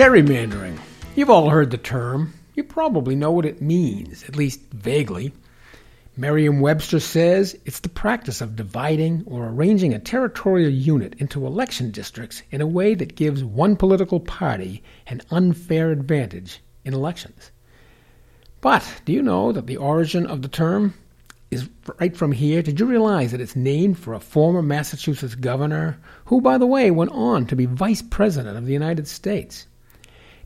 Gerrymandering. You've all heard the term. You probably know what it means, at least vaguely. Merriam Webster says it's the practice of dividing or arranging a territorial unit into election districts in a way that gives one political party an unfair advantage in elections. But do you know that the origin of the term is right from here? Did you realize that it's named for a former Massachusetts governor who, by the way, went on to be vice president of the United States?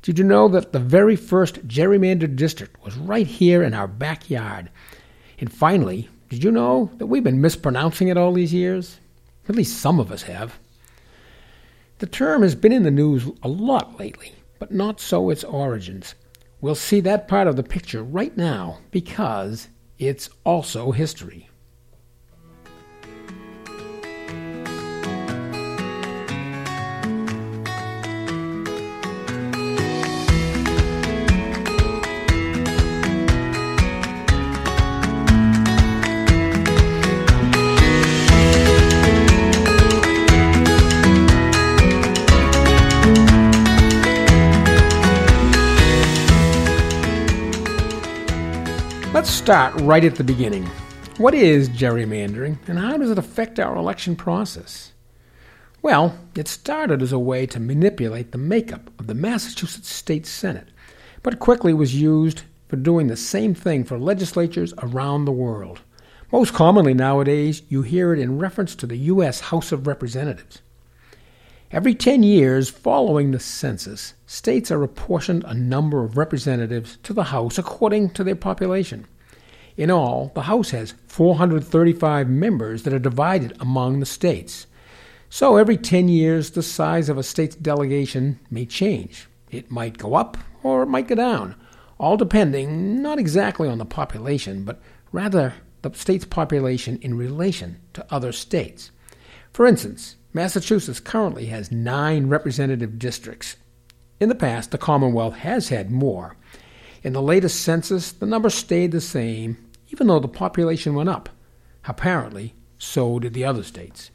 Did you know that the very first gerrymandered district was right here in our backyard? And finally, did you know that we've been mispronouncing it all these years? At least some of us have. The term has been in the news a lot lately, but not so its origins. We'll see that part of the picture right now because it's also history. Start right at the beginning. What is gerrymandering and how does it affect our election process? Well, it started as a way to manipulate the makeup of the Massachusetts State Senate, but quickly was used for doing the same thing for legislatures around the world. Most commonly nowadays, you hear it in reference to the U.S. House of Representatives. Every 10 years following the census, states are apportioned a number of representatives to the House according to their population. In all, the House has 435 members that are divided among the states. So every 10 years, the size of a state's delegation may change. It might go up or it might go down, all depending not exactly on the population, but rather the state's population in relation to other states. For instance, Massachusetts currently has nine representative districts. In the past, the Commonwealth has had more. In the latest census, the number stayed the same, even though the population went up. Apparently, so did the other states.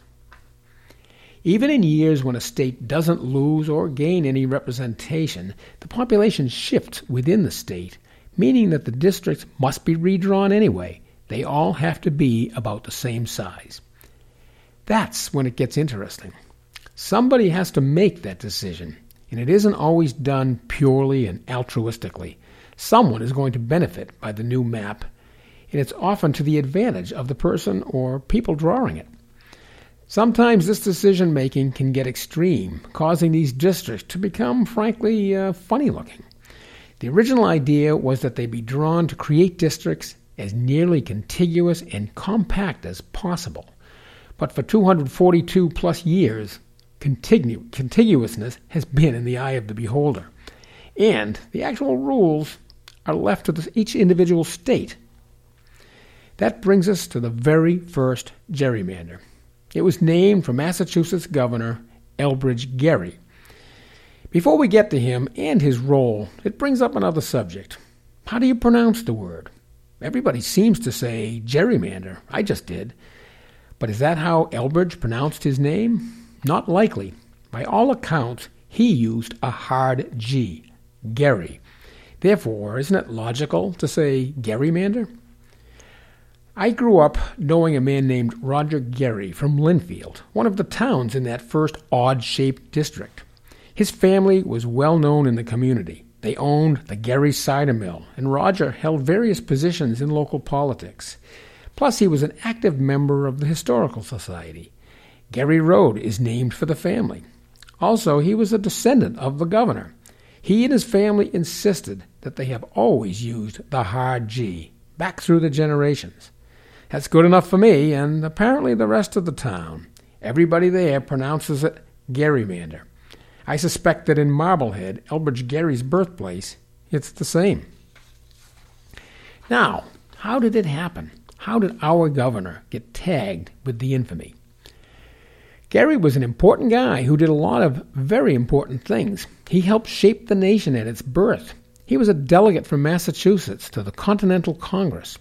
Even in years when a state doesn't lose or gain any representation, the population shifts within the state, meaning that the districts must be redrawn anyway. They all have to be about the same size. That's when it gets interesting. Somebody has to make that decision, and it isn't always done purely and altruistically. Someone is going to benefit by the new map, and it's often to the advantage of the person or people drawing it. Sometimes this decision making can get extreme, causing these districts to become, frankly, uh, funny looking. The original idea was that they be drawn to create districts as nearly contiguous and compact as possible. But for 242 plus years, contiguousness has been in the eye of the beholder. And the actual rules are left to the, each individual state. That brings us to the very first gerrymander. It was named for Massachusetts Governor Elbridge Gerry. Before we get to him and his role, it brings up another subject. How do you pronounce the word? Everybody seems to say gerrymander. I just did. But is that how Elbridge pronounced his name? Not likely. By all accounts, he used a hard G, Gerry. Therefore, isn't it logical to say gerrymander? I grew up knowing a man named Roger Gerry from Lynnfield, one of the towns in that first odd shaped district. His family was well known in the community. They owned the Gerry cider mill, and Roger held various positions in local politics. Plus, he was an active member of the Historical Society. Gerry Road is named for the family. Also, he was a descendant of the governor. He and his family insisted that they have always used the hard G, back through the generations. That's good enough for me, and apparently the rest of the town. Everybody there pronounces it Gerrymander. I suspect that in Marblehead, Elbridge Gerry's birthplace, it's the same. Now, how did it happen? How did our governor get tagged with the infamy? Gerry was an important guy who did a lot of very important things. He helped shape the nation at its birth. He was a delegate from Massachusetts to the Continental Congress.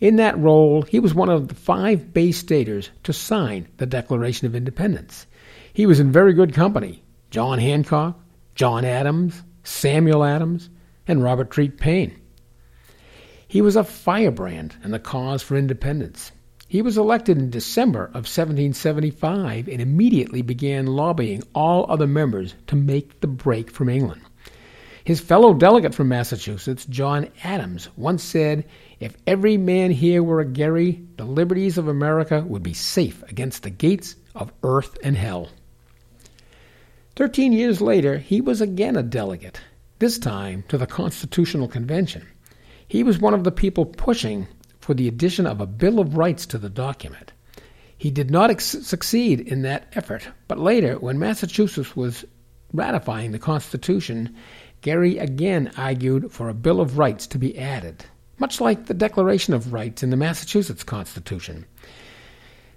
In that role, he was one of the five Bay Staters to sign the Declaration of Independence. He was in very good company John Hancock, John Adams, Samuel Adams, and Robert Treat Paine. He was a firebrand in the cause for independence. He was elected in December of 1775 and immediately began lobbying all other members to make the break from England. His fellow delegate from Massachusetts, John Adams, once said, If every man here were a Gerry, the liberties of America would be safe against the gates of earth and hell. Thirteen years later, he was again a delegate, this time to the Constitutional Convention. He was one of the people pushing for the addition of a Bill of Rights to the document. He did not ex- succeed in that effort, but later, when Massachusetts was ratifying the Constitution, Gerry again argued for a Bill of Rights to be added, much like the Declaration of Rights in the Massachusetts Constitution.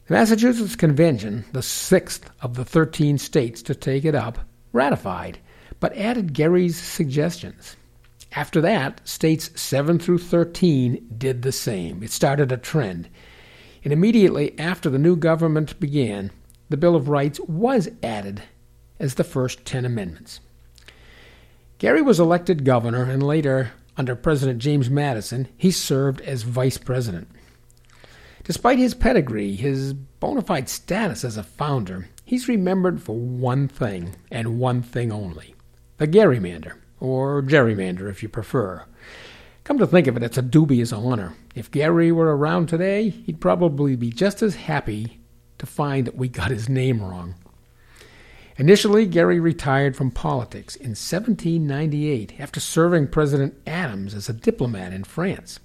The Massachusetts Convention, the sixth of the 13 states to take it up, ratified, but added Gerry's suggestions. After that, states 7 through 13 did the same. It started a trend. And immediately after the new government began, the Bill of Rights was added as the first 10 amendments. Gerry was elected governor, and later, under President James Madison, he served as vice president. Despite his pedigree, his bona fide status as a founder, he's remembered for one thing, and one thing only the gerrymander, or gerrymander if you prefer. Come to think of it, it's a dubious honor. If Gerry were around today, he'd probably be just as happy to find that we got his name wrong. Initially, Gerry retired from politics in 1798 after serving President Adams as a diplomat in France.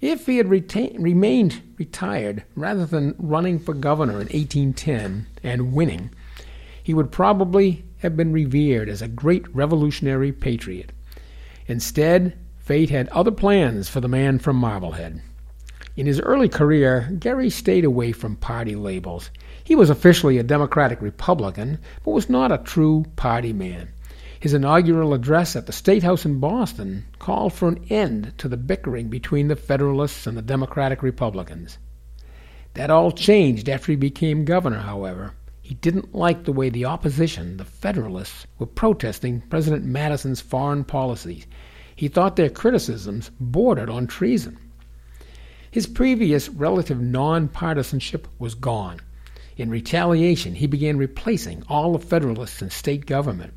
If he had remained retired rather than running for governor in 1810 and winning, he would probably have been revered as a great revolutionary patriot. Instead, fate had other plans for the man from Marblehead. In his early career, Gerry stayed away from party labels. He was officially a Democratic Republican, but was not a true party man. His inaugural address at the State House in Boston called for an end to the bickering between the Federalists and the Democratic Republicans. That all changed after he became governor, however. He didn't like the way the opposition, the Federalists, were protesting President Madison's foreign policies. He thought their criticisms bordered on treason. His previous relative nonpartisanship was gone. In retaliation, he began replacing all the Federalists in state government.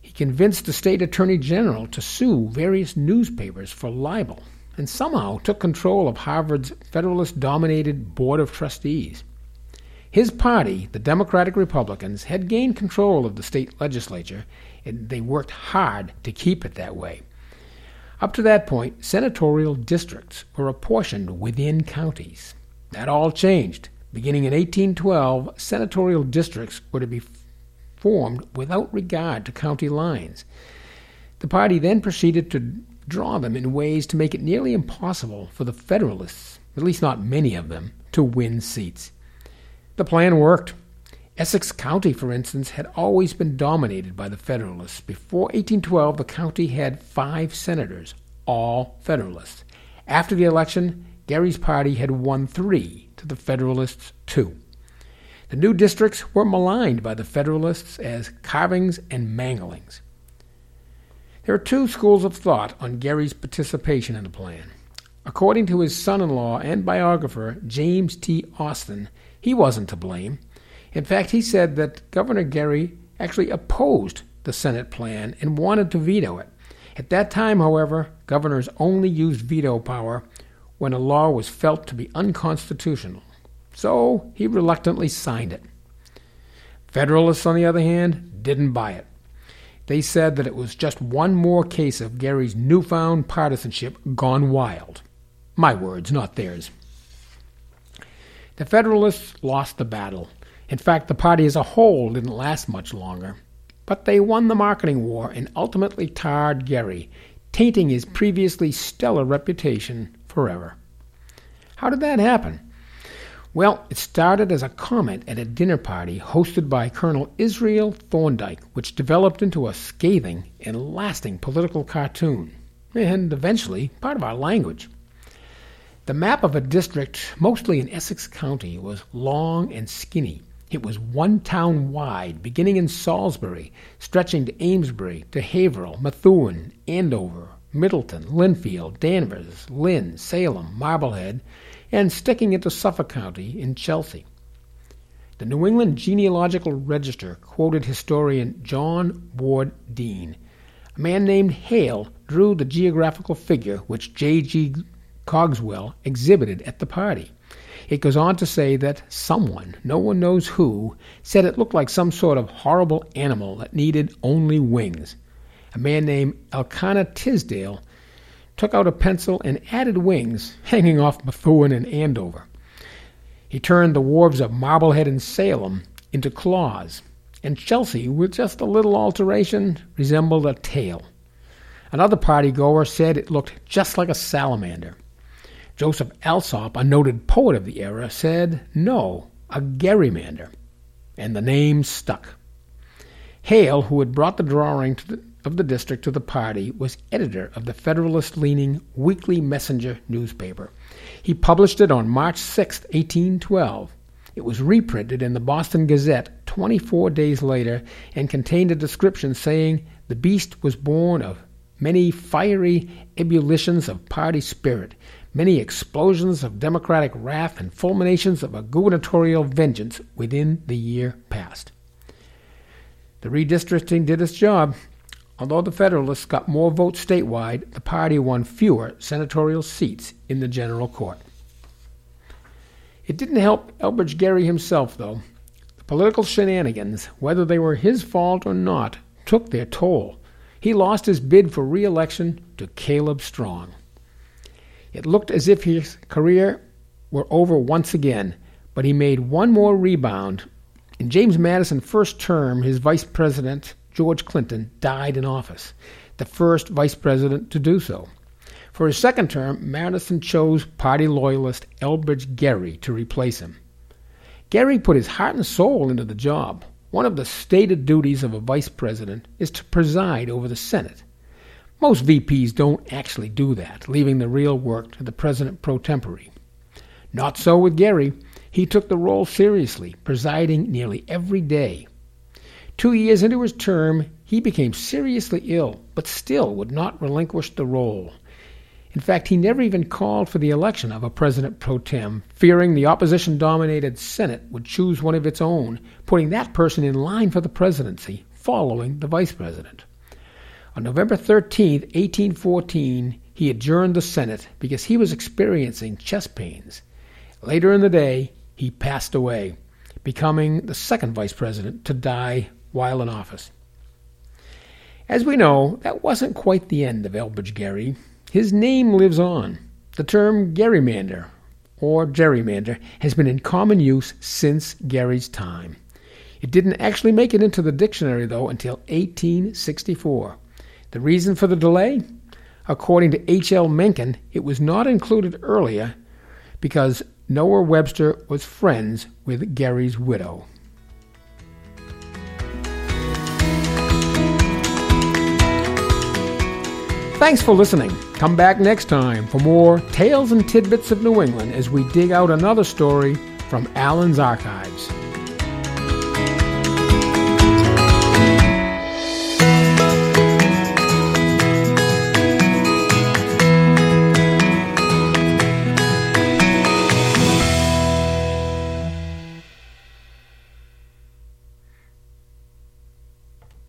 He convinced the state attorney general to sue various newspapers for libel and somehow took control of Harvard's Federalist dominated Board of Trustees. His party, the Democratic Republicans, had gained control of the state legislature, and they worked hard to keep it that way. Up to that point, senatorial districts were apportioned within counties. That all changed. Beginning in 1812, senatorial districts were to be formed without regard to county lines. The party then proceeded to draw them in ways to make it nearly impossible for the Federalists, at least not many of them, to win seats. The plan worked. Essex County, for instance, had always been dominated by the Federalists. Before 1812, the county had five senators, all Federalists. After the election, Gerry's party had won three to the Federalists two. The new districts were maligned by the Federalists as carvings and manglings. There are two schools of thought on Gerry's participation in the plan. According to his son in law and biographer, James T. Austin, he wasn't to blame. In fact, he said that Governor Gerry actually opposed the Senate plan and wanted to veto it. At that time, however, governors only used veto power when a law was felt to be unconstitutional, so he reluctantly signed it. Federalists, on the other hand, didn't buy it. They said that it was just one more case of Gerry's newfound partisanship gone wild. My words, not theirs. The Federalists lost the battle. In fact, the party as a whole didn't last much longer. But they won the marketing war and ultimately tarred Gerry, tainting his previously stellar reputation forever. How did that happen? Well, it started as a comment at a dinner party hosted by Colonel Israel Thorndike, which developed into a scathing and lasting political cartoon, and eventually part of our language. The map of a district, mostly in Essex County, was long and skinny. It was one town wide, beginning in Salisbury, stretching to Amesbury, to Haverhill, Methuen, Andover, Middleton, Lynnfield, Danvers, Lynn, Salem, Marblehead, and sticking into Suffolk County in Chelsea. The New England Genealogical Register quoted historian John Ward Dean. A man named Hale drew the geographical figure which J.G. Cogswell exhibited at the party. It goes on to say that someone, no one knows who, said it looked like some sort of horrible animal that needed only wings. A man named Elkanah Tisdale took out a pencil and added wings hanging off Methuen and Andover. He turned the wharves of Marblehead and Salem into claws, and Chelsea, with just a little alteration, resembled a tail. Another party goer said it looked just like a salamander. Joseph Alsop, a noted poet of the era, said, no, a gerrymander. And the name stuck. Hale, who had brought the drawing the, of the district to the party, was editor of the Federalist leaning Weekly Messenger newspaper. He published it on March 6, 1812. It was reprinted in the Boston Gazette 24 days later and contained a description saying the beast was born of many fiery ebullitions of party spirit, many explosions of democratic wrath, and fulminations of a gubernatorial vengeance within the year past. The redistricting did its job. Although the Federalists got more votes statewide, the party won fewer senatorial seats in the general court. It didn't help Elbridge Gerry himself, though. The political shenanigans, whether they were his fault or not, took their toll. He lost his bid for re election to Caleb Strong. It looked as if his career were over once again, but he made one more rebound. In James Madison's first term, his vice president, George Clinton, died in office, the first vice president to do so. For his second term, Madison chose party loyalist Elbridge Gerry to replace him. Gerry put his heart and soul into the job. One of the stated duties of a vice president is to preside over the Senate. Most VPs don't actually do that, leaving the real work to the president pro tempore. Not so with Gerry. He took the role seriously, presiding nearly every day. Two years into his term, he became seriously ill, but still would not relinquish the role. In fact, he never even called for the election of a president pro tem, fearing the opposition dominated Senate would choose one of its own, putting that person in line for the presidency, following the vice president. On November 13, 1814, he adjourned the Senate because he was experiencing chest pains. Later in the day, he passed away, becoming the second vice president to die while in office. As we know, that wasn't quite the end of Elbridge Gerry. His name lives on. The term gerrymander or gerrymander has been in common use since Gerry's time. It didn't actually make it into the dictionary, though, until 1864. The reason for the delay? According to H.L. Mencken, it was not included earlier because Noah Webster was friends with Gerry's widow. Thanks for listening. Come back next time for more tales and tidbits of New England as we dig out another story from Allen's archives.